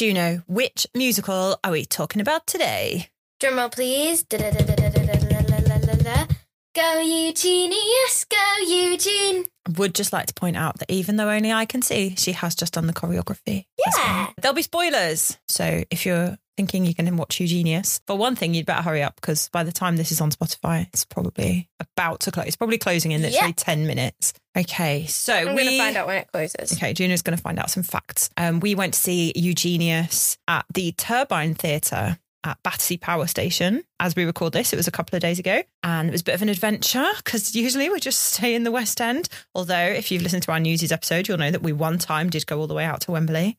Juno, which musical are we talking about today? Drumroll, please. Go Eugene! yes, go Eugene. Would just like to point out that even though only I can see, she has just done the choreography. Yeah. Well. There'll be spoilers. So if you're thinking you're going to watch Eugenius, for one thing, you'd better hurry up because by the time this is on Spotify, it's probably about to close. It's probably closing in literally Yeah. 10 minutes. Okay. So I'm we going to find out when it closes. Okay, Juno's going to find out some facts. Um, we went to see Eugenius at the Turbine Theatre at Battersea Power Station. As we record this, it was a couple of days ago, and it was a bit of an adventure because usually we just stay in the West End. Although, if you've listened to our Newsies episode, you'll know that we one time did go all the way out to Wembley,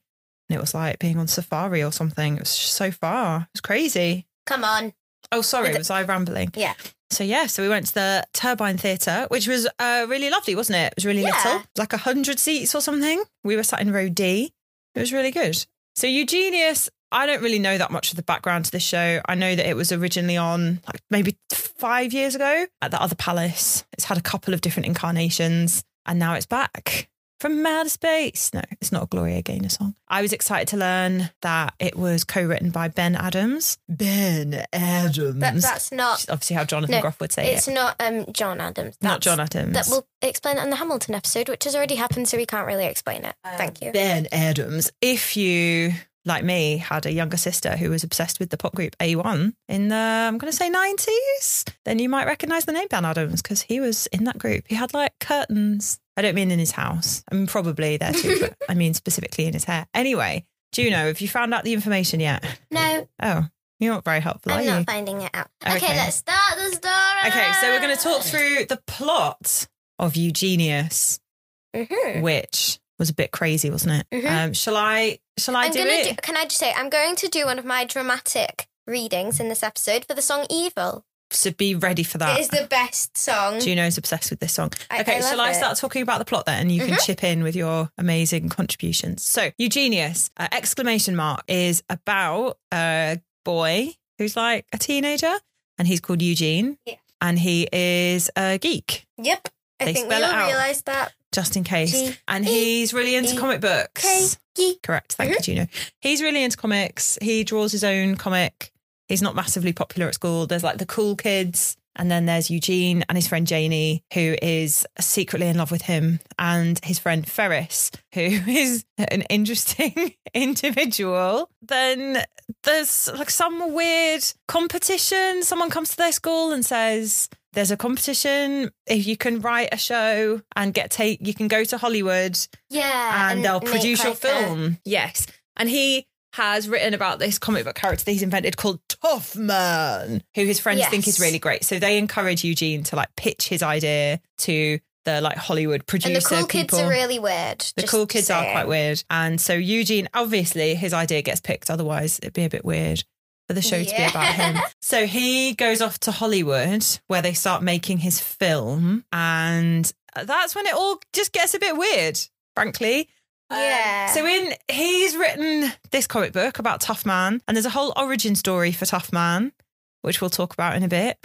and it was like being on safari or something. It was so far. It was crazy. Come on. Oh, sorry, was I rambling? Yeah. So yeah, so we went to the Turbine Theatre, which was uh, really lovely, wasn't it? It was really Yeah. little, was like a hundred seats or something. We were sat in row D. It was really good. So Eugenius, I don't really know that much of the background to this show. I know that it was originally on like maybe five years ago at the other palace. It's had a couple of different incarnations, and now it's back. From outer space. No, it's not a Gloria Gaynor song. I was excited to learn that it was co-written by Ben Adams. Ben Adams. That, that's not. Which is obviously how Jonathan No, Groff would say It's it. It's not um, John Adams. Not John Adams. That will explain it on the Hamilton episode, which has already happened, so we can't really explain it. Um, Thank you. Ben Adams. If you, like me, had a younger sister who was obsessed with the pop group A1 in the, I'm going to say 90s, then you might recognize the name Ben Adams because he was in that group. He had like curtains. I don't mean in his house. I mean, probably there too, but I mean specifically in his hair. Anyway, Juno, have you found out the information yet? No, Oh, you're not very helpful, I'm not you? finding it out. Okay. Okay. let's start the story. Okay, so we're going to talk through the plot of Eugenius. Mhm. which was a bit crazy, wasn't it? Mhm. Um, shall I? Shall I I'm do gonna it? do. Can I just say, I'm going to do one of my dramatic readings in this episode for the song "Evil." so be ready for that. It is the best song. Juno's obsessed with this song. I- okay, I shall I it. start talking about the plot then? And you can Mhm. chip in with your amazing contributions. So, Eugenius, uh, exclamation mark, is about a boy who's like a teenager and he's called Eugene. Yeah. And he is a geek, Yep, I They think we all realised that. Just in case. G- and he's really into comic books. Correct. Thank you, Juno. He's really into comics. He draws his own comic. He's not massively popular at school. There's like the cool kids, and then there's Eugene and his friend Janie, who is secretly in love with him, and his friend Ferris, who is an interesting individual. Then there's like some weird competition. Someone comes to their school and says, there's a competition. If you can write a show and get take, you can go to Hollywood Yeah, and, they'll make produce your like a- film. Yes. And he has written about this comic book character that he's invented called Tough Man, who his friends think is really great. So they encourage Eugene to like pitch his idea to the like Hollywood producer and the cool people. kids are really weird. the cool kids are quite weird. And so Eugene, obviously, his idea gets picked. Otherwise, it'd be a bit weird for the show to be about him. So he goes off to Hollywood where they start making his film. And that's when it all just gets a bit weird, frankly. Yeah. So in he's written this comic book about Tough Man, and there's a whole origin story for Tough Man, which we'll talk about in a bit.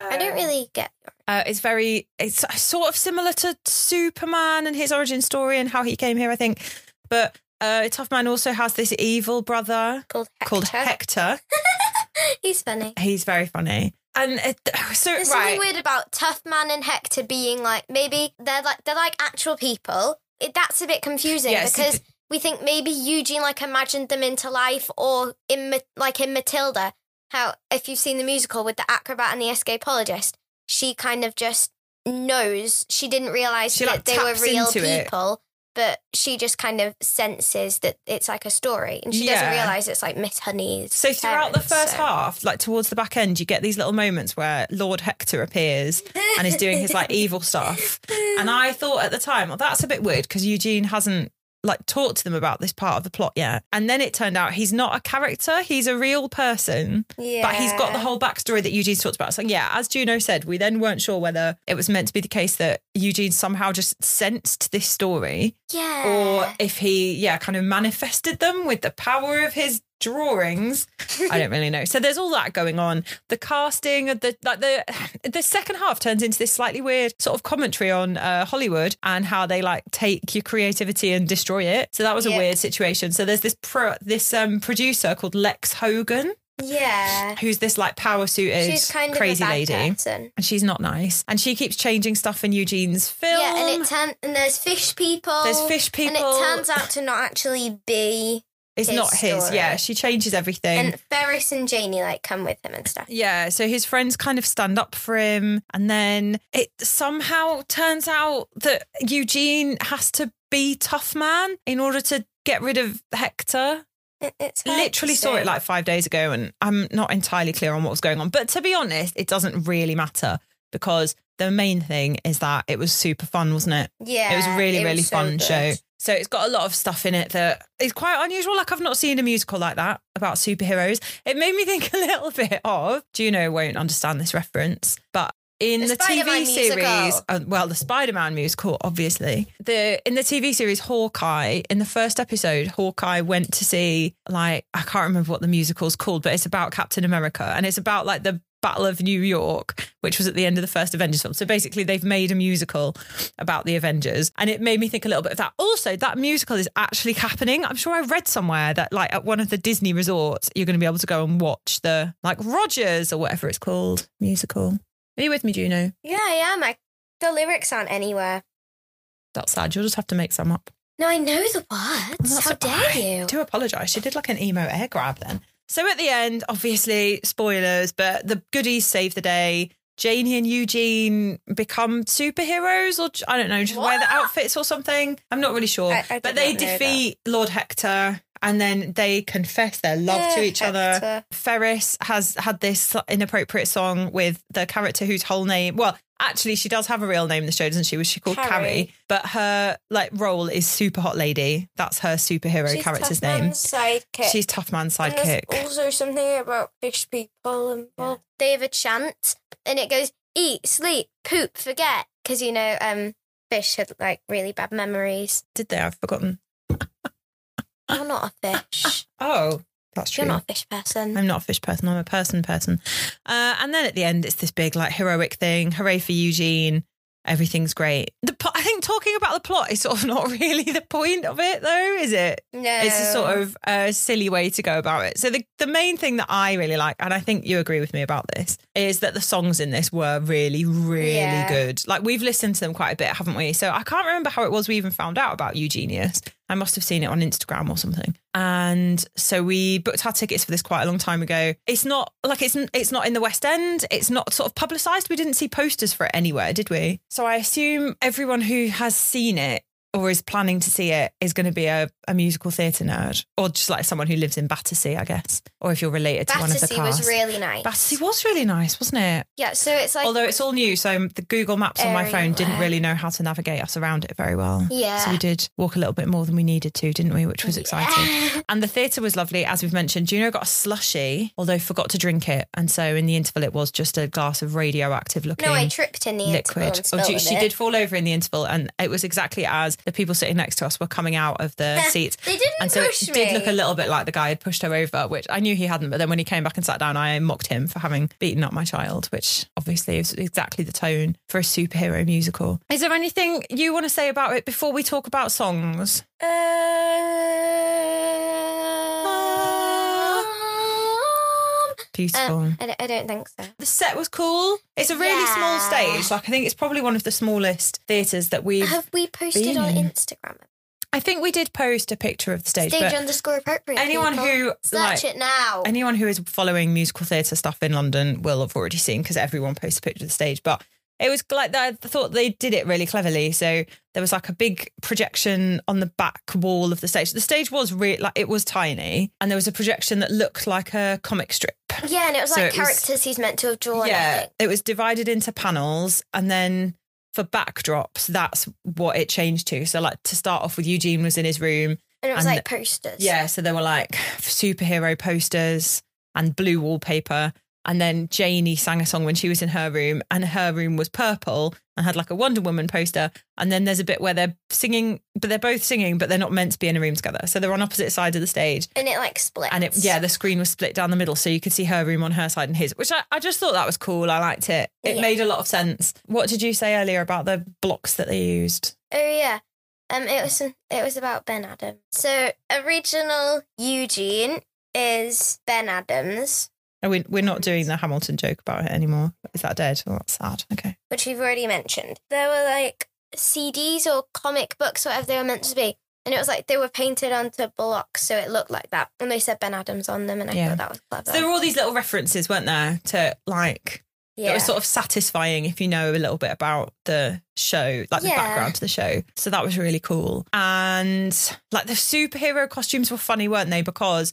I don't really get. Uh, it's very, it's sort of similar to Superman and his origin story and how he came here, I think. But uh, Tough Man also has this evil brother Called Hector. called Hector. He's funny. He's very funny. And uh, it, so, There's right. something weird about Tough Man and Hector being like maybe they're like they're like actual people. It, that's a bit confusing Yes, because we think maybe Eugene like imagined them into life, or in like in Matilda, how if you've seen the musical with the acrobat and the escapologist, she kind of just knows she didn't realize She, that like, they were real people. it. But she just kind of senses that it's like a story, and she doesn't realize it's like Miss Honey's. So throughout the first so- half, like towards the back end, you get these little moments where Lord Hector appears and is doing his like evil stuff. And I thought at the time, well, that's a bit weird because Eugene hasn't like talked to them about this part of the plot yet. And then it turned out he's not a character; he's a real person. yeah. But he's got the whole backstory that Eugene's talked about. So yeah, as Juno said, we then weren't sure whether it was meant to be the case that Eugene somehow just sensed this story Yeah. or if he, yeah, kind of manifested them with the power of his drawings. I don't really know. So there's all that going on. The casting of the like the the second half turns into this slightly weird sort of commentary on uh, Hollywood and how they like take your creativity and destroy it. So that was a weird situation. So there's this pro this um producer called Lex Hogan yeah. who's this like power suited She's kind crazy of bad lady. person. And she's not nice. And she keeps changing stuff in Eugene's film. Yeah, and it turn and there's fish people. There's fish people. And it turns out to not actually be. it's his not his. story. Yeah, she changes everything. And Ferris and Janie like come with him and stuff. Yeah, so his friends kind of stand up for him. And then it somehow turns out that Eugene has to be tough man in order to get rid of Hector. It, it's Literally saw it like five days ago, and I'm not entirely clear on what was going on. But to be honest, it doesn't really matter because the main thing is that it was super fun, wasn't it? Yeah, it was a really, really was so fun good. show. So it's got a lot of stuff in it that is quite unusual. Like I've not seen a musical like that about superheroes. It made me think a little bit of Juno won't understand this reference, but in The the, TV series, uh, well, the Spider-Man musical, obviously. The in the TV series Hawkeye, in the first episode, Hawkeye went to see like I can't remember what the musical's called, but it's about Captain America, and it's about like the Battle of New York, which was at the end of the first Avengers film. So basically, they've made a musical about the Avengers, and it made me think a little bit of that. Also, that musical is actually happening. I'm sure I read somewhere that like at one of the Disney resorts, you're going to be able to go and watch the like Rogers or whatever it's called musical. Are you with me, Juno? Yeah, I am. I, the lyrics aren't anywhere. That's sad. You'll just have to make some up. No, I know the words. How dare I you? do apologise. She did like an emo air grab then. So at the end, obviously, spoilers, but the goodies save the day. Janie and Eugene become superheroes, or I don't know, just wear the outfits or something. I'm not really sure. I- I but they defeat Lord Hector and then they confess their love to Eh, each other. Ferris has had this inappropriate song with the character whose whole name, well, actually, she does have a real name in the show, doesn't she? Was she called Carrie? Carrie. But her like role is super hot lady. That's her superhero She's character's Tough name. Man's sidekick. She's tough man sidekick. there's also something about fish people involved. They have a chant, and it goes eat, sleep, poop, forget. Because you know, um, fish had like really bad memories. Did they? I've forgotten. You're not a fish. Oh, that's true. You're not a fish person. I'm not a fish person. I'm a person person. Uh, and then at the end, it's this big like heroic thing. Hooray for Eugene! Everything's great. The po- I think talking about the plot is sort of not really the point of it, though, is it? no, It's a sort of a silly way to go about it. So the the main thing that I really like, and I think you agree with me about this, is that the songs in this were really, really Yeah. good. Like we've listened to them quite a bit, haven't we? So I can't remember how it was we even found out about Eugenius. I must have seen it on Instagram or something. And so we booked our tickets for this quite a long time ago. It's not like it's it's not in the West End. It's not sort of publicised. We didn't see posters for it anywhere, did we? So I assume everyone who has seen it or is planning to see it is going to be a, a musical theatre nerd or just like someone who lives in Battersea, I guess. Or if you're related to one of the Battersea cast. was really nice. Battersea was really nice, wasn't it? yeah, so it's like Although it's all new, so the Google Maps on my phone didn't Everywhere. really know how to navigate us around it very well. Yeah. So we did walk a little bit more than we needed to, didn't we? Which was exciting. And the theatre was lovely, as we've mentioned. Juno got a slushy, although forgot to drink it, and so in the interval it was just a glass of radioactive looking no, I tripped in the interval liquid. and Oh, spilled she, she did fall over in the interval, and it was exactly as the people sitting next to us were coming out of the seats. They didn't And so push it did look a little bit like the guy had pushed her over, which I knew he hadn't. But then when he came back and sat down, I mocked him for having beaten up my child, which obviously is exactly the tone for a superhero musical. Is there anything you want to say about it before we talk about songs? Um, Beautiful. uh, I, don't, I don't think so. the set was cool. It's a really small stage. Like I think it's probably one of the smallest theatres that we've. Have we posted been on in. Instagram? I think we did post a picture of the stage, Stage underscore appropriate. anyone people. who, search like- it now. anyone who is following musical theatre stuff in London will have already seen because everyone posts a picture of the stage. But it was like I thought they did it really cleverly. So there was like a big projection on the back wall of the stage. The stage was really like it was tiny, and there was a projection that looked like a comic strip. Yeah, and it was so like it was- characters he's meant to have drawn. Yeah, it was divided into panels, and then for backdrops, that's what it changed to. So like to start off with, Eugene was in his room. and it was and like posters. Yeah, so there were like superhero posters and blue wallpaper. And then Janie sang a song when she was in her room, and her room was purple and had like a Wonder Woman poster. And then there's a bit where they're singing, but they're both singing, but they're not meant to be in a room together. So they're on opposite sides of the stage. and it like split. And it, yeah, the screen was split down the middle, so you could see her room on her side and his, which I, I just thought that was cool. I liked it. It Yeah. made a lot of sense. What did you say earlier about the blocks that they used? Oh yeah. Um, it was it was about Ben Adams. So original Eugene is Ben Adams, We, we're not doing the Hamilton joke about it anymore. Is that dead? Oh, that's sad. Okay. which we've already mentioned. There were like CDs or comic books, whatever they were meant to be, and it was like they were painted onto blocks, so it looked like that. And they said Ben Adams on them, and I Yeah. thought that was clever. So there were all these little references, weren't there, to like it was sort of satisfying if you know a little bit about the show, like the background to the show. So that was really cool. And like the superhero costumes were funny, weren't they? Because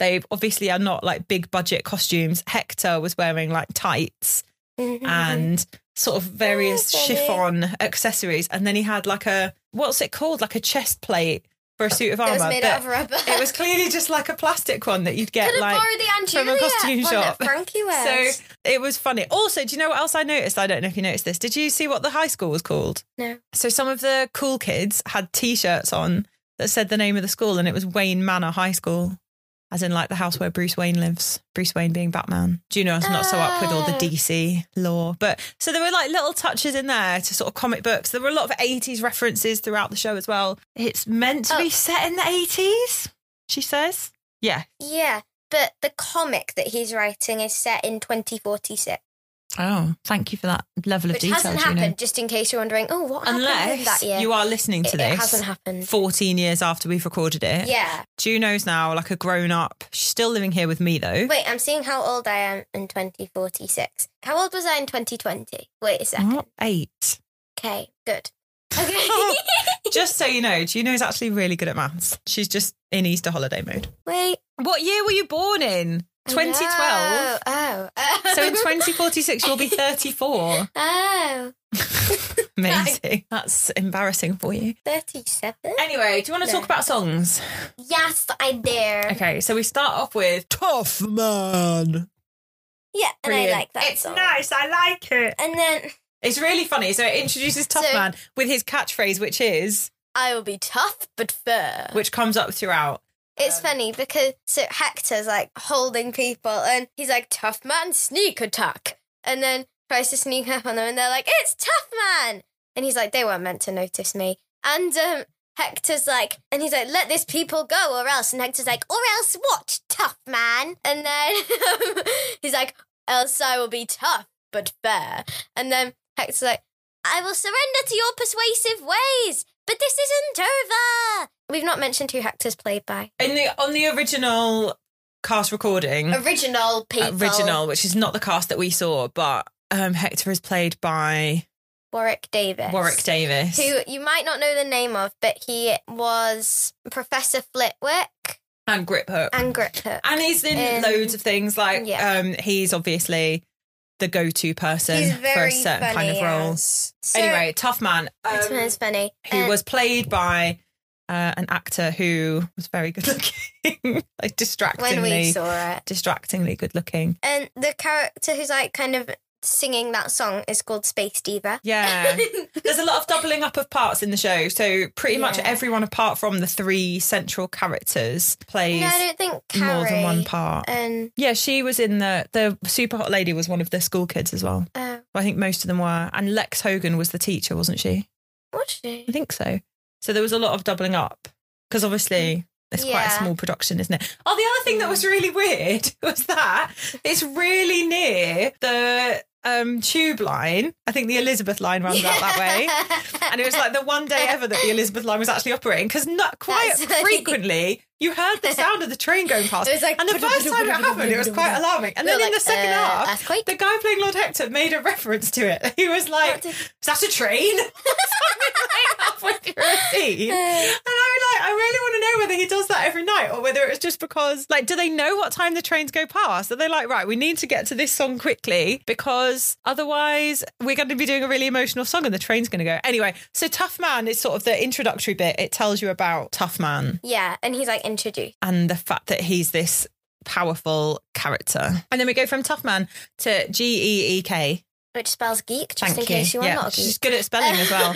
they obviously are not like big budget costumes. Hector was wearing like tights Mhm. and sort of various chiffon accessories. And then he had like a what's it called? Like a chest plate for a suit of it armor. was made out of rubber. it was clearly just like a plastic one that you'd get like the from a costume shop. Frankie wears. so it was funny. Also, do you know what else I noticed? I don't know if you noticed this. Did you see what the high school was called? No. So some of the cool kids had T-shirts on that said the name of the school, and it was Wayne Manor High School, as in like the house where Bruce Wayne lives. Bruce Wayne being Batman. Do you know I'm not so up with all the ah. Oh. DC lore, but so there were like little touches in there to sort of comic books. There were a lot of 80s references throughout the show as well. It's meant to Oh. be set in the 80s. She says, "Yeah." yeah, but the comic that he's writing is set in 2046, Oh, thank you for that level of which detail. hasn't Gina. happened. Just in case you're wondering, oh, what happened with that Unless year? you are listening to it, this it hasn't happened. 14 years after we've recorded it. Yeah. Juno's now like a grown up. She's still living here with me though. Wait, I'm seeing how old I am in 2046. How old was I in 2020? Wait a second. What? Eight. Okay, good. Okay. Oh, just so you know, Juno's actually really good at maths. She's just in Easter holiday mode. Wait. What year were you born in? 2012. Oh. oh. So in 2046, you'll be 34. Oh. Amazing. That's embarrassing for you. 37? Anyway, do you want to No. talk about songs? Yes, I dare. Okay, so we start off with Tough Man. Yeah, and Brilliant. I like that It's song. nice. I like it. And then It's really funny. So it introduces Tough So- Man with his catchphrase, which is, I will be tough but fair. which comes up throughout. It's Um, funny because so Hector's like holding people and he's like, tough man, sneak attack. And then tries to sneak up on them and they're like, it's tough man. And he's like, they weren't meant to notice me. And um, Hector's like, and he's like, let this people go or else. And Hector's like, or else what, tough man? And then he's like, else I will be tough but fair. And then Hector's like, I will surrender to your persuasive ways, but this isn't over. We've not mentioned who Hector's played by. In the on the original cast recording, Original people. original, which is not the cast that we saw, but um, Hector is played by Warwick Davis. Warwick Davis. Who you might not know the name of, but he was Professor Flitwick and Griphook. and Griphook. And he's in Um, loads of things. Like, yeah. um, he's obviously the go-to person for a certain kind of funny role. as- So, anyway, tough man. it's, um, it's funny. who And- was played by uh, an actor who was very good looking, like when distractingly, we saw it. distractingly good looking. And the character who's like kind of singing that song is called Space Diva. Yeah. There's a lot of doubling up of parts in the show. So pretty much everyone apart from the three central characters plays no, I don't think Carrie. more than one part. And Yeah, she was in the the super hot lady was one of the school kids as well. uh, I think most of them were. And Lex Hogan was the teacher, wasn't she? what's she? I think so. So there was a lot of doubling up because obviously it's quite a small production, isn't it? Oh, the other thing that was really weird was that it's really near the um, tube line. I think the Elizabeth line runs out that way. And it was like the one day ever that the Elizabeth line was actually operating because not quite That's frequently you heard the sound of the train going past. Like- and the first time it happened, it was quite alarming. And then in the second uh, half, the guy playing Lord Hector made a reference to it. He was like, "Is that a train?" Something like halfway through a scene, and I was like, I really want to know whether he does that every night or whether it's just because, like, do they know what time the trains go past? Are they like, right, we need to get to this song quickly because otherwise we're going to be doing a really emotional song and the train's going to go anyway. So Tough Man is sort of the introductory bit. It tells you about Tough Man yeah, and he's like introduced. and the fact that he's this powerful character. And then we go from Tough Man to G E E K. Which spells geek, just Thank in case you are yeah, not a geek. she's good at spelling as well.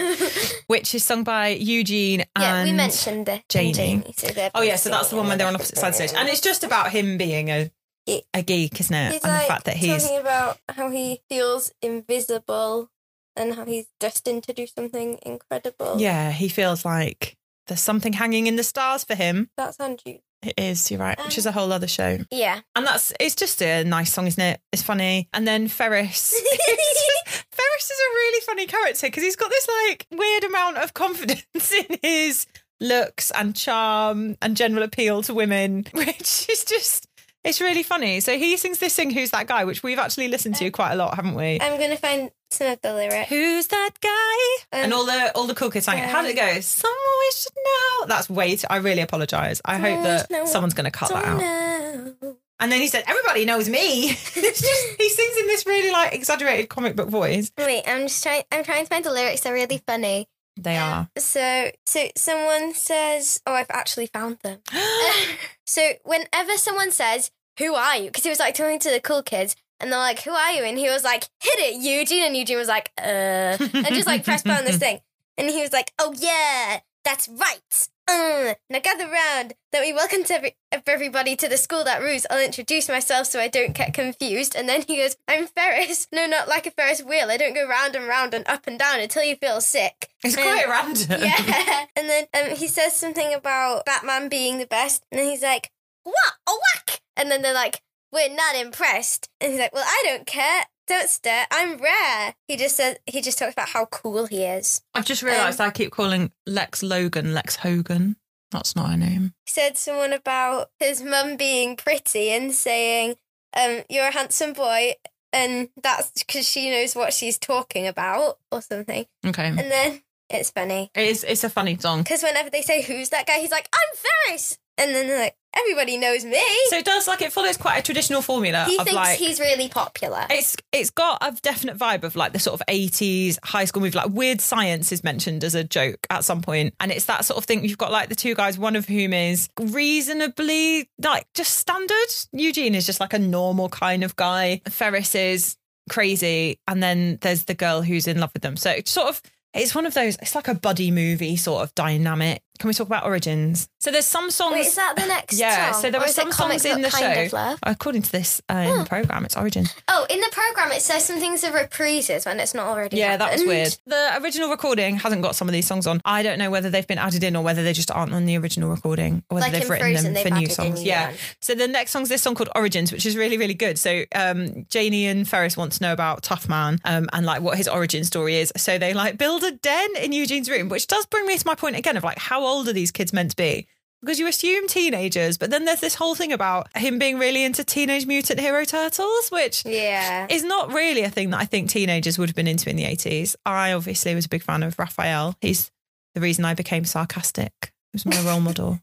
which is sung by Eugene and yeah, we mentioned it. Janie. Janie so Oh yeah, so that's the one when they're on opposite sides of the stage, and it's just about him being a Geek. a geek, isn't it? He's and like the fact that he's talking about how he feels invisible and how he's destined to do something incredible. yeah, he feels like there's something hanging in the stars for him. That's Andrew. It is, you're right, which is a um, whole other show. Yeah. And that's it's just a nice song, isn't it? It's funny. And then Ferris. Ferris is a really funny character because he's got this like weird amount of confidence in his looks and charm and general appeal to women, which is just it's really funny. So he sings this thing, Who's That Guy, which we've actually listened to quite a lot, haven't we? I'm gonna find some of the lyrics. Who's that guy? Um, and all the all the cool kids sang it. How did it go? Someone we should know. That's way too, I really apologise. I hope that we should know. someone's going to cut that out. know. And then he said, "Everybody knows me." it's just he sings in this really like exaggerated comic book voice. Wait, I'm just trying. I'm trying to find the lyrics. They're really funny. They are. So, so someone says, "Oh, I've actually found them." so, whenever someone says, "Who are you?" because he was like talking to the cool kids, and they're like, "Who are you?" and he was like, "Hit it, Eugene," and Eugene was like, "Uh," and just like pressed down this thing, and he was like, "Oh yeah, that's right." Uh, now gather round. Let me welcome to every, everybody to the school that rules. I'll introduce myself so I don't get confused. And then he goes, "I'm Ferris. No, not like a Ferris wheel. I don't go round and round and up and down until you feel sick." It's And- quite random. yeah. And then um, he says something about Batman being the best. And then he's like, what? A whack. And then they're like, we're not impressed. And he's like, well, I don't care. Don't stare. I'm rare. He just says, he just talks about how cool he is. I've just realised I keep calling Lex Logan Lex Hogan. That's not her name. He said someone about his mum being pretty and saying, um, you're a handsome boy. And that's because she knows what she's talking about or something. Okay. And then it's funny. It is, it's a funny song. Because whenever they say, who's that guy? He's like, I'm Ferris. And then they're like, everybody knows me. So it does like it follows quite a traditional formula he thinks like he's really popular. it's it's got a definite vibe of like the sort of 80s high school movie. Like weird science is mentioned as a joke at some point. And it's that sort of thing. You've got like the two guys one of whom is reasonably like just standard. Eugene is just like a normal kind of guy. Ferris is crazy. And then there's the girl who's in love with them. So it's sort of it's one of those it's like a buddy movie sort of dynamic can we talk about origins so there's some songs Wait, is that the next yeah song? so there Or were some songs in the kind show Of love? according to this uh, in the program it's origin Oh, in the program it says some things are reprises when it's not already. Yeah, that was weird. The original recording hasn't got some of these songs on. I don't know whether they've been added in or whether they just aren't on the original recording or whether Like they've written Frozen, them they've for new songs. new Yeah. ones. So the next song's this song called Origins, which is really, really good. So um, Janie and Ferris want to know about Tough Man um, and like what his origin story is. So they like build a den in Eugene's room, which does bring me to my point again of like how old are these kids meant to be? Because you assume teenagers, but then there's this whole thing about him being really into Teenage Mutant Hero Turtles, which Yeah. is not really a thing that I think teenagers would have been into in the 80s. I obviously was a big fan of Raphael. He's the reason I became sarcastic. He was my role model.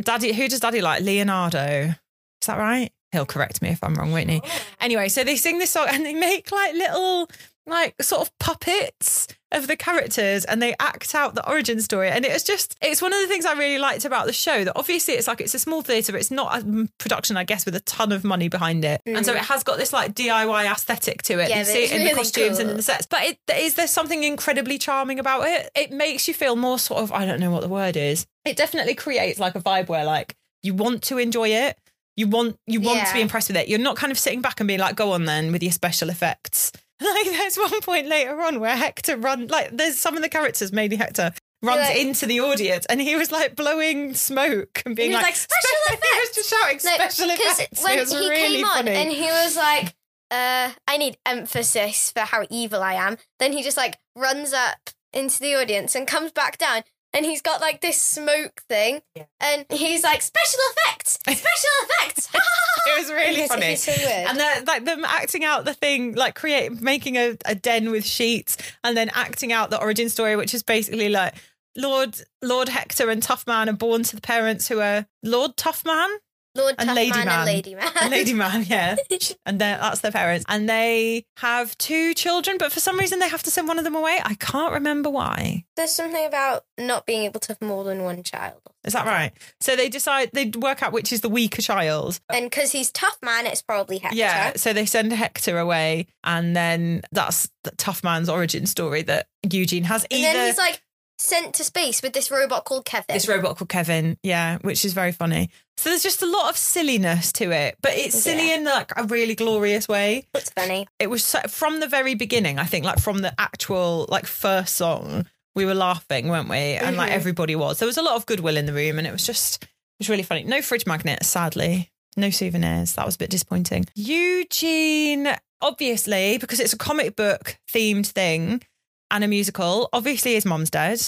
Daddy, who does Daddy like? Leonardo. Is that right? He'll correct me if I'm wrong, won't he? Oh. Anyway, so they sing this song and they make like little, like sort of puppets of the characters and they act out the origin story. And it was just, it's one of the things I really liked about the show that obviously it's like, it's a small theatre, but it's not a production, I guess, with a ton of money behind it. And so mm. it has got this like DIY aesthetic to it. Yeah, you see it in the really costumes and in the sets. But it, is there something incredibly charming about it? It makes you feel more sort of, I don't know what the word is. It definitely creates like a vibe where like you want to enjoy it. You want you want to be impressed with it. You're not kind of sitting back and being like, go on then with your special effects. Like there's one point later on where Hector run like there's some of the characters, mainly Hector, runs like- into the audience and he was like blowing smoke and being like, like, "Special He was just shouting No, special effects. When it was he really came on funny. and he was like, uh, I need emphasis for how evil I am. Then he just like runs up into the audience and comes back down. And he's got like this smoke thing, and he's like special effects, special effects. it was really It's- funny. so. And they're, like them acting out the thing, like create making a, a den with sheets, and then acting out the origin story, which is basically like Lord Lord Hector and Tough Man are born to the parents who are Lord Tough Man. Lord and Tough Lady Man, Man. and Lady Man. And Lady Man, yeah. and that's their parents. And they have two children, but for some reason they have to send one of them away. I can't remember why. There's something about not being able to have more than one child. Is that right? So they decide, they work out which is the weaker child. And because he's tough man, it's probably Hector. Yeah. So they send Hector away. And then that's the tough man's origin story that Eugene has. And Either then he's like sent to space with this robot called Kevin. this robot called Kevin. Yeah. Which is very funny. So there's just a lot of silliness to it, but it's silly Yeah. in like a really glorious way. It's funny. it was so, from the very beginning. I think, like from the actual like first song, we were laughing, weren't we? And like Mhm. everybody was. There was a lot of goodwill in the room, and it was just it was really funny. No fridge magnets, sadly. No souvenirs. That was a bit disappointing. Eugene, obviously, because it's a comic book themed thing and a musical. Obviously, his mom's dead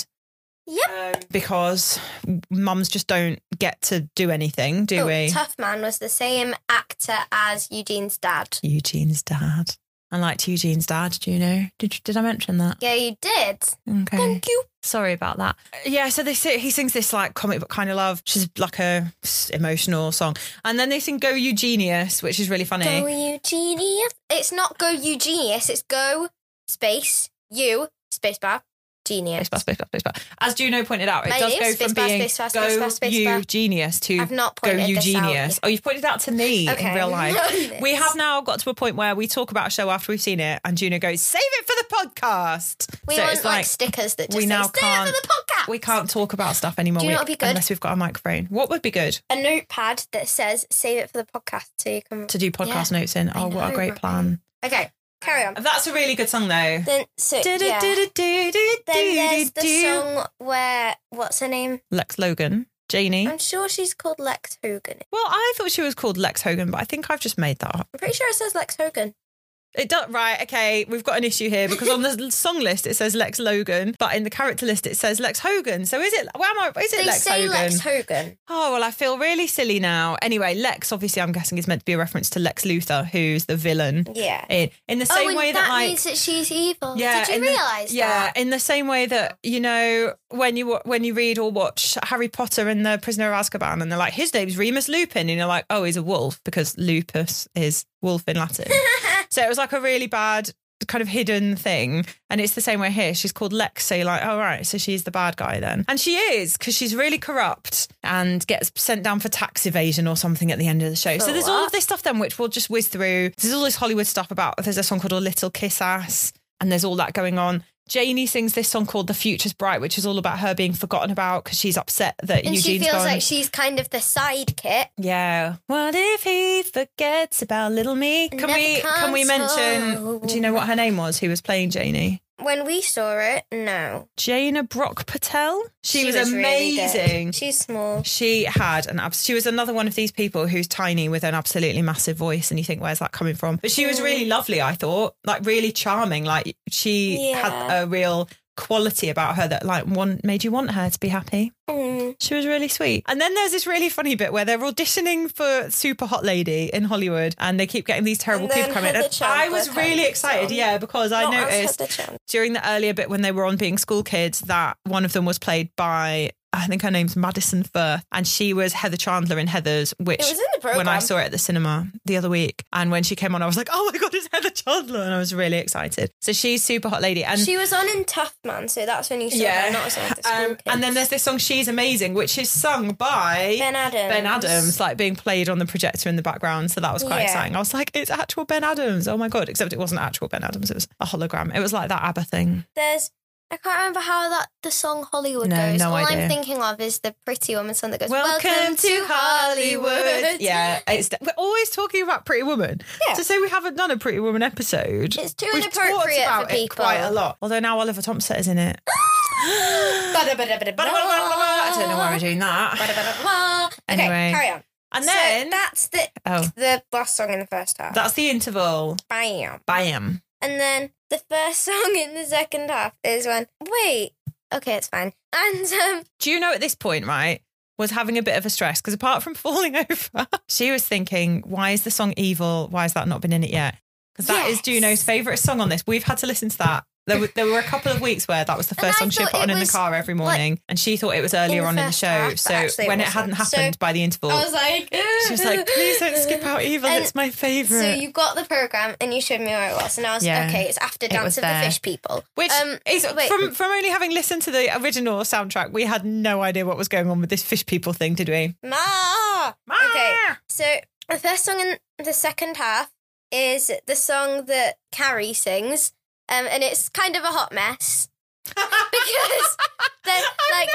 Yep. Um, because mums just don't get to do anything, do Oh, we? Tough Man was the same actor as Eugene's dad. Eugene's dad. I liked Eugene's dad. Do you know? Did did I mention that? Yeah, you did. Okay. Thank you. Sorry about that. Uh, yeah, so they si- he sings this like comic book kind of love, which is like a emotional song, and then they sing "Go Eugenius," which is really funny. Go Eugenius. It's not Go Eugenius. It's Go space you spacebar genius. Spacebar, spacebar, spacebar. As Juno pointed out, it My does name go from spacebar, being spacebar, "Go spacebar, spacebar. Eugenius" to I've not "Go this out Oh, you've pointed out to me Okay. in real life. We have now got to a point where we talk about a show after we've seen it, and Juno goes, "Save it for the podcast." We so want like, like stickers that just we now "Stay can't- for the podcast. we can't talk about stuff anymore Do you know be good? unless we've got a microphone. What would be good? a notepad that says "Save it for the podcast" so you can. to do podcast Yeah, notes in. Oh, what a great right? plan. Okay, carry on. That's a really good song, though. Then so yeah. Then there's the song where what's her name? Lex Logan, Janie. I'm sure she's called Lex Hogan. Well, I thought she was called Lex Hogan, but I think I've just made that up. I'm pretty sure it says Lex Hogan. It does right. Okay, we've got an issue here because on the song list it says Lex Logan, but in the character list it says Lex Hogan. So is it? Well, am I? Is it They Lex say Hogan? Lex Hogan. Oh well, I feel really silly now. Anyway, Lex obviously I'm guessing is meant to be a reference to Lex Luthor, who's the villain. Yeah. In in the oh, same and way that, that, like means that she's evil. Yeah, Did you realise Yeah, in the same way that you know when you when you read or watch Harry Potter and the Prisoner of Azkaban, and they're like, his name's Remus Lupin, and you're like, oh, he's a wolf because lupus is wolf in Latin. so it was like a really bad kind of hidden thing, and it's the same way here. She's called Lexi, so you're like, oh right, so she's the bad guy then, and she is because she's really corrupt and gets sent down for tax evasion or something at the end of the show. so For there's all of this stuff then, which we'll just whiz through. There's all this Hollywood stuff about. There's a song called A Little Kiss Ass and there's all that going on. Janie sings this song called The Future's Bright, which is all about her being forgotten about because she's upset that and Eugene's she feels gone. like she's kind of the sidekick. yeah. What if he forgets about little me? Can Never we can we mention home. do you know what her name was who was playing Janie? When we saw it, no. Jaina Brock Patel. She, was, really good. amazing. She's small. She had an abs- she was another one of these people who's tiny with an absolutely massive voice and you think where's that coming from? But she was Mm. really lovely, I thought. Like really charming. Like she Yeah. had a real quality about her that like one made you want her to be happy. Mm. She was really sweet. And then there's this really funny bit where they're auditioning for Super Hot Lady in Hollywood and they keep getting these terrible people coming. I was really excited, yeah, because I Not as noticed during the earlier bit when they were on being school kids that one of them was played by I think her name's Maddison Firth and she was Heather Chandler in Heathers which It was in the program. when I saw it at the cinema the other week and when she came on I was like oh my god it's Heather Chandler and I was really excited so she's super hot lady and she was on in Tough Man, so that's when you saw her, not as um, and then there's this song she's amazing which is sung by Ben Adams. Ben Adams, like being played on the projector in the background. So that was quite Yeah. exciting. I was like, it's actual Ben Adams. Oh my God. Except it wasn't actual Ben Adams. It was a hologram. It was like that ABBA thing. There's I can't remember how that the song Hollywood No, goes. no All idea. I'm thinking of is the Pretty Woman song that goes Welcome, to Hollywood. Yeah, it's, we're always talking about Pretty Woman. Yeah. To say we haven't done a Pretty Woman episode. It's too We've inappropriate talked for about it people. quite a lot. Although now Oliver Thompson is in it. I don't know why we're doing that. Okay, carry on. And So then that's the oh, the last song in the first half. that's the interval. Bam. Bam. And then the first song in the second half is when wait, okay, it's fine. And um Do you know at this point, right, was having a bit of a stress because apart from falling over, she was thinking, why is the song evil? Why has that not been in it yet? Because that is Yes. Juno's favourite song on this. We've had to listen to that There were, there were a couple of weeks where that was the first song she put on in the car every morning, and she thought it was earlier on in the show. half, so it when it wasn't. hadn't So happened by the interval, I was like, she was like, "Please don't skip out evil. It's my favorite." So you got the program and you showed me where it was, and I was Yeah. okay. It's after Dance was of there. the Fish People. Which Um, is wait. from from only having listened to the original soundtrack, we had no idea what was going on with this fish people thing, did we? Ma. Okay, so the first song in the second half is the song that Carrie sings, um, and it's kind of a hot mess because the like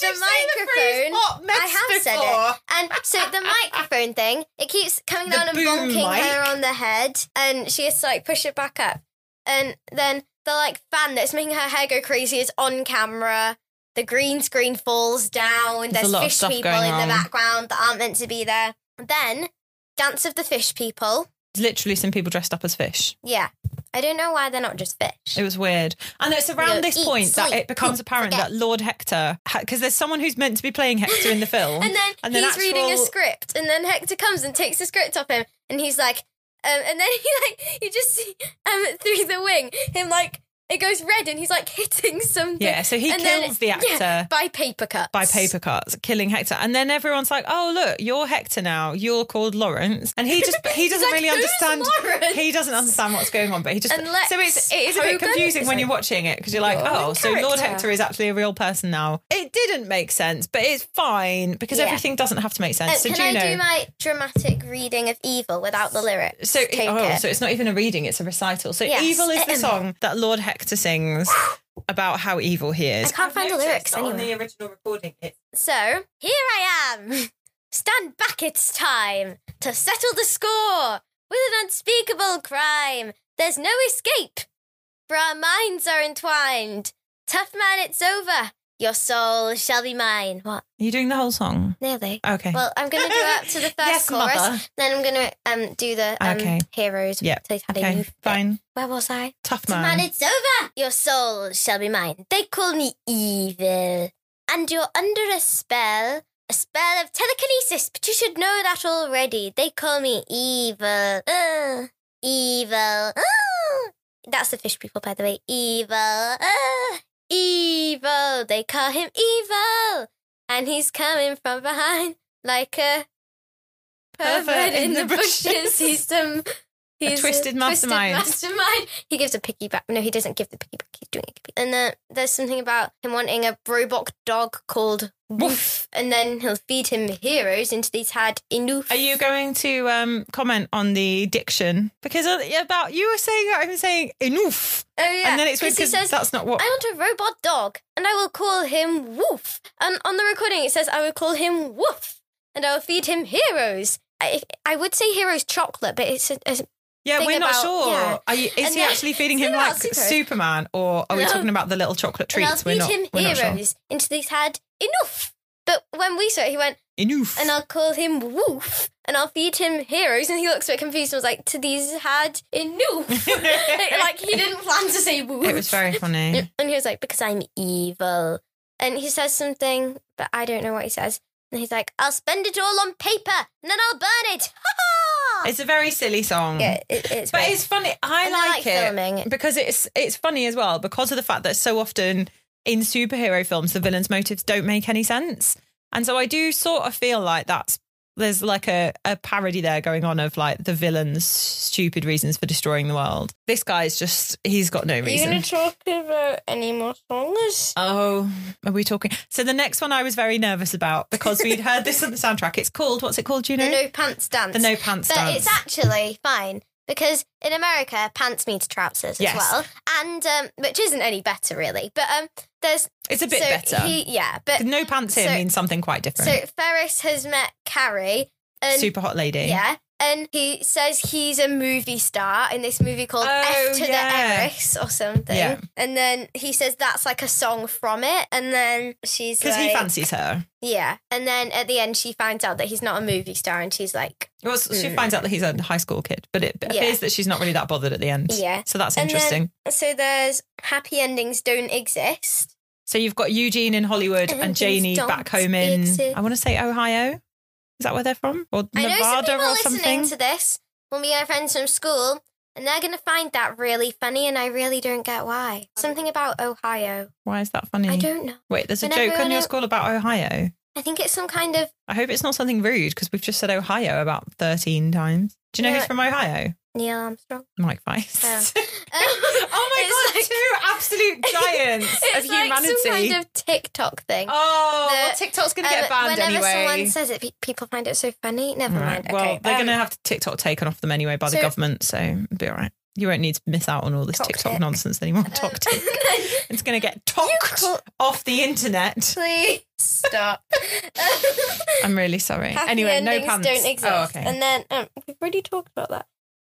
the microphone. I have said it. And so the microphone thing, it keeps coming The down and bonking mic. her on the head, and she has to like push it back up. And then the like fan that's making her hair go crazy is on camera. The green screen falls down. There's There's, fish people in wrong. the background that aren't meant to be there. And Then Dance of the Fish People. Literally, some people dressed up as fish. Yeah. I don't know why they're not just fish. It was weird. And it's around this eat, point that it becomes poop, apparent forget. that Lord Hector, because there's someone who's meant to be playing Hector in the film. And then And he's reading a script, and then Hector comes and takes the script off him, and he's like, um, and then he like, you just see um through the wing him like it goes red, and he's like hitting something. yeah, so he And then- kills the yeah, actor. by paper cuts. by paper cuts, killing Hector, and then everyone's like, "Oh, look, you're Hector now. You're called Lawrence," and he just he doesn't like, really understand. Lawrence?" He doesn't understand what's going on, but he just Lex so it's it is a bit confusing when you're watching it because you're like, "You're "Oh, so Lord. Hector is actually a real person now." It didn't make sense, but it's fine because Yeah. everything doesn't have to make sense. Uh, so can do I do my dramatic reading of Evil without the lyrics? So, oh, it. so it's not even a reading; it's a recital. So, Yes. "Evil" is the song that Lord Hector sings about how evil he is. I can't find the lyrics that on the original recording. It's So, here I am. Stand back, it's time to settle the score with an unspeakable crime. There's no escape, for our minds are entwined. Tough man, it's over. Your soul shall be mine. What? Are you doing the whole song? Nearly. Okay. Well, I'm going to do up to the first yes, chorus. mother. Then I'm going to um do the um, Okay. heroes. Yeah, Okay, bit. fine. Where was I? Tough Tough man. man, it's over. Your soul shall be mine. They call me evil. And you're under a spell. A spell of telekinesis, but you should know that already. They call me evil. Uh, evil. Uh. That's the fish people, by the way. Evil. Uh, evil. They call him evil. And he's coming from behind like a pervert in the bushes. He's some. He's twisted mastermind. mastermind. He gives a piggyback. No, he doesn't give the piggyback. He's doing it. And then there's something about him wanting a robot dog called Woof, and then he'll feed him heroes until he's had enough. Are you going to um, comment on the diction? Because uh, about you were saying I'm saying enough, Oh yeah. and then it's weird because says, that's not what. "I want a robot dog, and I will call him Woof." And on the recording, it says, "I will call him Woof, and I will feed him heroes." I, I would say heroes chocolate, but it's a, a yeah, we're not about- sure. yeah. Are you, is And he then- actually feeding him like Super. Superman, or are we No. talking about the little chocolate treats? We're feed not. him we're not sure. heroes until he's had enough. But when we saw it, he went, Enough. and I'll call him Woof, and I'll feed him heroes. And he looks a bit confused and was like, to these had enough. like he didn't plan to say Woof. it was very funny. And he was like, because I'm evil. And he says something, but I don't know what he says. And he's like, I'll spend it all on paper, and then I'll burn it. It's a very silly song. Yeah, it, it's But it's funny. I And I like, like it filming it. because it's it's funny as well because of the fact that so often in superhero films the villain's motives don't make any sense, and so I do sort of feel like that's there's like a, a parody there going on of like the villain's stupid reasons for destroying the world. This guy's just he's got no Are you reason. going to talk about any more songs? Oh, are we talking? So the next one I was very nervous about because we'd heard this on the soundtrack. It's called what's it called? Do you know? The No Pants Dance. The no pants But dance. it's actually fine because in America, pants means trousers Yes. as well, and um, which isn't any better really. But um, there's It's a bit so better. He, yeah, but no pants here so- means something quite different. so Ferris has met Carrie, and Super hot lady. yeah, and he says he's a movie star in this movie called Oh, F to yeah. the Eris or something. Yeah. And then he says that's like a song from it, and then she's Because like, he fancies her. yeah, and then at the end she finds out that he's not a movie star, and she's like, Well, she Mm. finds out that he's a high school kid, but it Yeah. appears that she's not really that bothered at the end. Yeah. So that's And then- interesting. so there's happy endings don't exist. so you've got Eugene in Hollywood and Endings Janie back home in, exist. I want to say Ohio. Is that where they're from? Or Nevada I know some people or listening something? to this will be our friends from school, and they're going to find that really funny, and I really don't get why. Something about Ohio. Why is that funny? I don't know. Wait, there's a And joke on everyone your school about Ohio. I think it's some kind of I hope it's not something rude because we've just said Ohio about 13 times. Do you know Yeah. who's from Ohio? Neil Armstrong. Mike Weiss. Oh. oh my god, like- two absolute giants of it's like humanity. some kind of TikTok thing. oh, The- well, TikTok's going to get Um, banned whenever anyway. someone says it, people find it so funny. Never All mind. right, Well, okay. they're um, going to have to TikTok taken off them anyway by the government, so it'll be all right. You won't need to miss out on all this TikTok tick. nonsense anymore. um, Talk tick. It's going to get talked call- off the internet. Please stop. I'm really sorry. Happy anyway, no pants. don't exist. Oh, okay. And then um, we've already talked about that.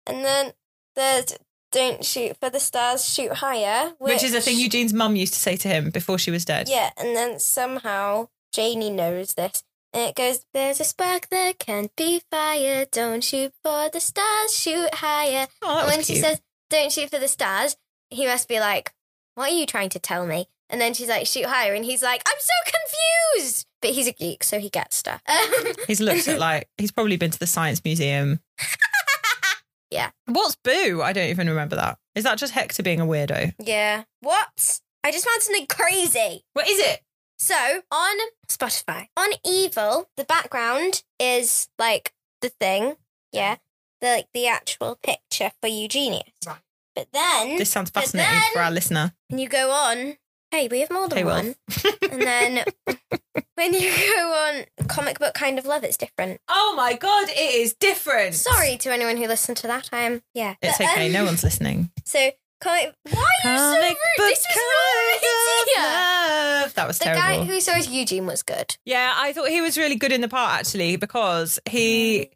And then there's don't shoot for the stars, shoot higher, Which is a thing Eugene's mum used to say to him before she was dead. Yeah, and then somehow Janie knows this. And it goes, There's a spark that can't be fired. Don't shoot for the stars, shoot higher. Oh, and when she says, Don't shoot for the stars, he must be like, What are you trying to tell me? And then she's like, Shoot higher. And he's like, I'm so confused. But he's a geek, so he gets stuff. He's looked at like he's probably been to the science museum. Yeah. What's Boo? I don't even remember that. Is that just Hector being a weirdo? yeah. What? I just found something crazy. What is it? So on Spotify, on Evil, the background is like the thing, yeah, the like the actual picture for Eugenius. Right. But then This sounds fascinating then- for our listener. when you go on, hey, we have more than Hey, one. And then when you go on comic book kind of love, it's different. oh my god, it is different. Sorry to anyone who listened to that. I'm yeah. It's But, okay. um, No one's listening. So comic. Why are you so Comic rude? book This was kind of love. That was terrible. The terrible. guy who saw as Eugene was good. yeah, I thought he was really good in the part actually because he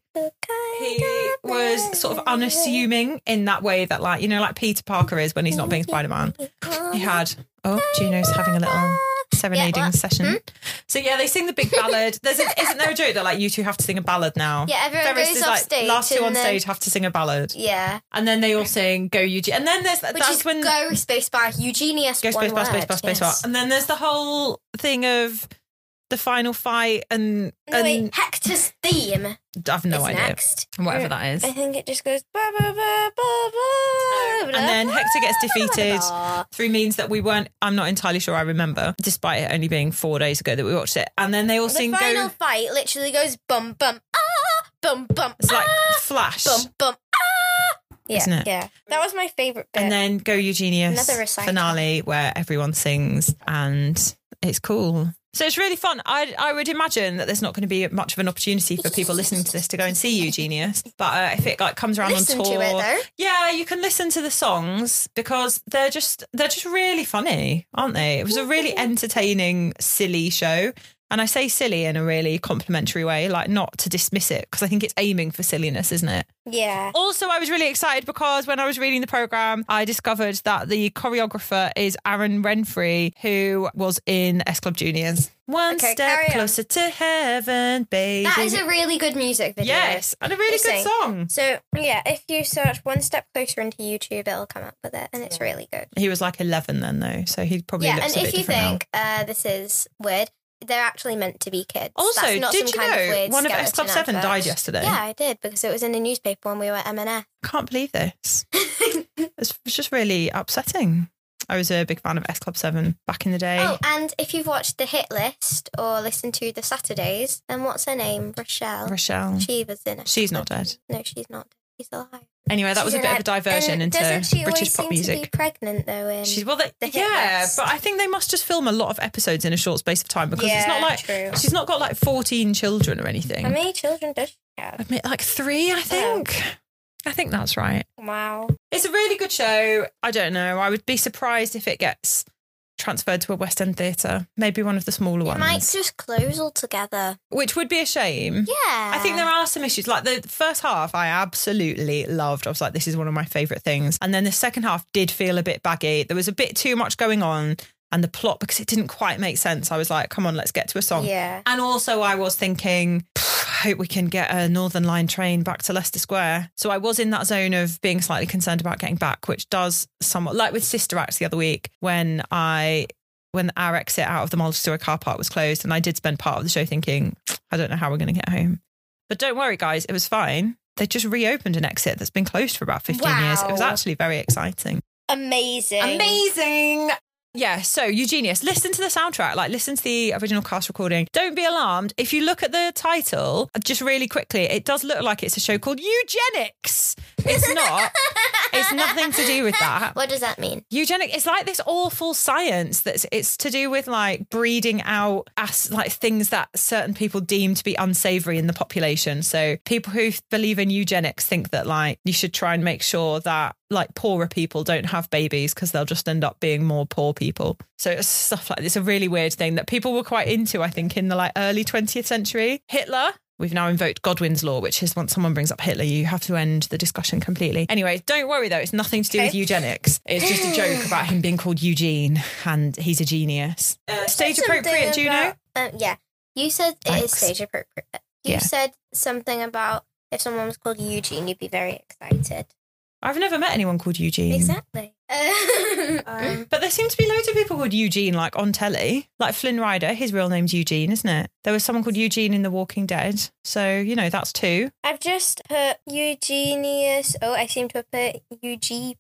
he was sort of unassuming in that way that like you know like Peter Parker is when he's not being Spider Man. He had oh Juno's having a little serenading what? session. Hmm? So yeah, they sing the big ballad. There's a, isn't there a joke that like you two have to sing a ballad now? Yeah, everyone goes is off like stage. last two and on then- stage have to sing a ballad, Yeah, and then they all sing "Go Eugene," and then there's which that's is when go space bar Eugenius. go space bar space bar space bar, and then there's the whole thing of the final fight, and and wait, Hector's theme I've no idea next. whatever that is. I think it just goes. Ba, ba, ba, ba, ba, And then Hector gets defeated through means that we weren't. I'm not entirely sure I remember, despite it only being four days ago that we watched it. And then they all sing The sing final "Go." fight literally goes bum bum ah bum bum It's like ah, Flash, bum bum ah. Yeah, Isn't it? yeah, that was my favorite bit. and then "Go Eugenius" Another recital. finale where everyone sings and it's cool. So it's really fun. I I would imagine that there's not going to be much of an opportunity for people listening to this to go and see Eugenius. But uh, if it like comes around Listen on to tour, it though. yeah, you can listen to the songs because they're just they're just really funny, aren't they? It was a really entertaining, silly show. And I say silly in a really complimentary way, like not to dismiss it, because I think it's aiming for silliness, isn't it? Yeah. Also, I was really excited because when I was reading the program, I discovered that the choreographer is Aaron Renfree, who was in S Club Juniors. One Okay, step carry on. closer to heaven, baby. That is a really good music video. yes, and a really Just good saying. song. So yeah, if you search one step closer into YouTube, it'll come up with it, and it's really good. He was like 11 then, though, so he probably yeah, looks and if you think uh, this is weird, they're actually meant to be kids. Also, did you of know weird one of S Club 7 advert. died yesterday? Yeah, I did because it was in the newspaper when we were at M&S. Can't believe this. It's it's just really upsetting. I was a big fan of S Club 7 back in the day. Oh, and if you've watched the hit list or listened to the Saturdays, then what's her name? Rochelle. Rochelle. She was in it. She's not dead. No, she's not. She's alive. Anyway, that was a bit of a diversion And into doesn't she British always pop seem music. To be pregnant though. In She's well, they, the hit yeah, list. but I think they must just film a lot of episodes in a short space of time because it's not Yeah, like true. she's not got like fourteen children or anything. How many children does she have? I mean, like three, I think. I think that's right. Wow. It's a really good show. I don't know. I would be surprised if it gets transferred to a West End theatre, maybe one of the smaller It ones, might just close altogether. which would be a shame. Yeah. I think there are some issues. Like the first half, I absolutely loved. I was like, this is one of my favourite things. And then the second half did feel a bit baggy. There was a bit too much going on. And the plot, because it didn't quite make sense, I was like, come on, let's get to a song. Yeah. And also, I was thinking, "Pff, I hope we can get a Northern Line train back to Leicester Square. So I was in that zone of being slightly concerned about getting back, which does somewhat, like with Sister Acts the other week, when I. When our exit out of the multi-story car park was closed, and I did spend part of the show thinking, I don't know how we're going to get home. But don't worry, guys, it was fine. they just reopened an exit that's been closed for about 15 years. It was actually very exciting. Amazing. Amazing. Yeah, so Eugenius, listen to the soundtrack, like listen to the original cast recording. Don't be alarmed. If you look at the title, just really quickly, it does look like it's a show called Eugenics. It's not. it's nothing to do with that. What does that mean? Eugenic it's like this awful science that's it's to do with like breeding out as like things that certain people deem to be unsavory in the population. So people who believe in eugenics think that like you should try and make sure that like poorer people don't have babies because they'll just end up being more poor people. So it's stuff like this. It's A really weird thing that people were quite into, I think, in the like early 20th century. Hitler. We've now invoked Godwin's law, which is once someone brings up Hitler, you have to end the discussion completely. Anyway, don't worry though, it's nothing to do with eugenics. It's just a joke about him being called Eugene and he's a genius. Uh, stage appropriate, Juno? about- uh, yeah. You said it is stage appropriate. You Yeah. said something about if someone was called Eugene, you'd be very excited. I've never met anyone called Eugene. Exactly. Um, but there seem to be loads of people called Eugene, like on telly, like Flynn Rider. His real name's Eugene, isn't it? There was someone called Eugene in The Walking Dead, so you know that's two. I've just put Eugenius. Oh, I seem to have put Eugene.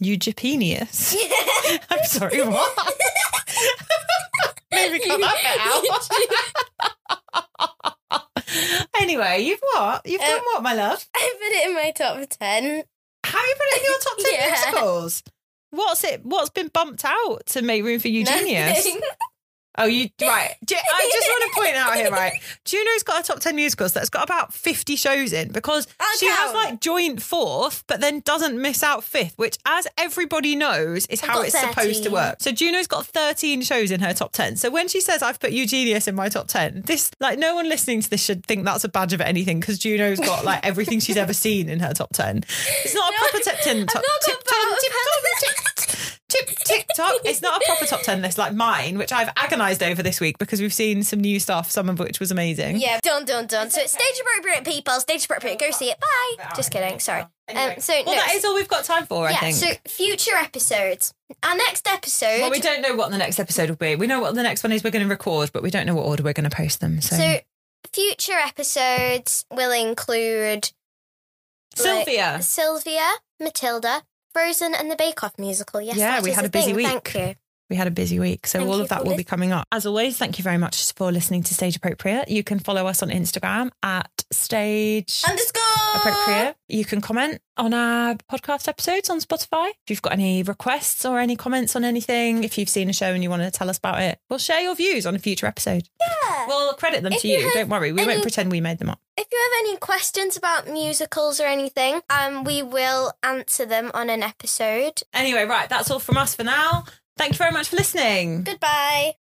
Eugepenius. I'm sorry, what? Maybe cut that bit out. anyway, you've what? You've done Um, what, my love? I put it in my top 10. Have you put it in your top ten Yeah. musicals? What's it? What's been bumped out to make room for Eugenius? Oh, you right. I just want to point out here, right? Juno's got a top ten musicals that's got about fifty shows in because I'll she has like joint fourth, but then doesn't miss out fifth, which, as everybody knows, is I've how it's supposed to work. So Juno's got thirteen shows in her top ten. So when she says I've put Eugenius in my top ten, this like no one listening to this should think that's a badge of anything because Juno's got like everything she's ever seen in her top ten. It's not a proper top ten. Top, tip, top, tip, top, tip, Tip TikTok. It's not a proper top ten list like mine, which I've agonised over this week because we've seen some new stuff, some of which was amazing. Yeah, done, done, done. So it's stage appropriate, people. Stage appropriate. Go see it. Bye. Just kidding. Sorry. Um, so well, no, that is all we've got time for, I yeah. think. So future episodes. Our next episode. well, we don't know what the next episode will be. We know what the next one is we're going to record, but we don't know what order we're going to post them. So, So future episodes will include like, Sylvia. Sylvia, Matilda, Frozen, and the Bake Off musical. Yes, Yeah, we had a busy thing. week. Thank you. We had a busy week, so Thank all of that will be coming up. As always, thank you very much for listening to Stage Appropriate. You can follow us on Instagram at Stage Underscore Appropriate. You can comment on our podcast episodes on Spotify. If you've got any requests or any comments on anything, if you've seen a show and you want to tell us about it, we'll share your views on a future episode. Yeah. We'll credit them If to you you. Don't worry, we any- won't pretend we made them up. If you have any questions about musicals or anything, um, we will answer them on an episode. Anyway, right, that's all from us for now. Thank you very much for listening. Goodbye.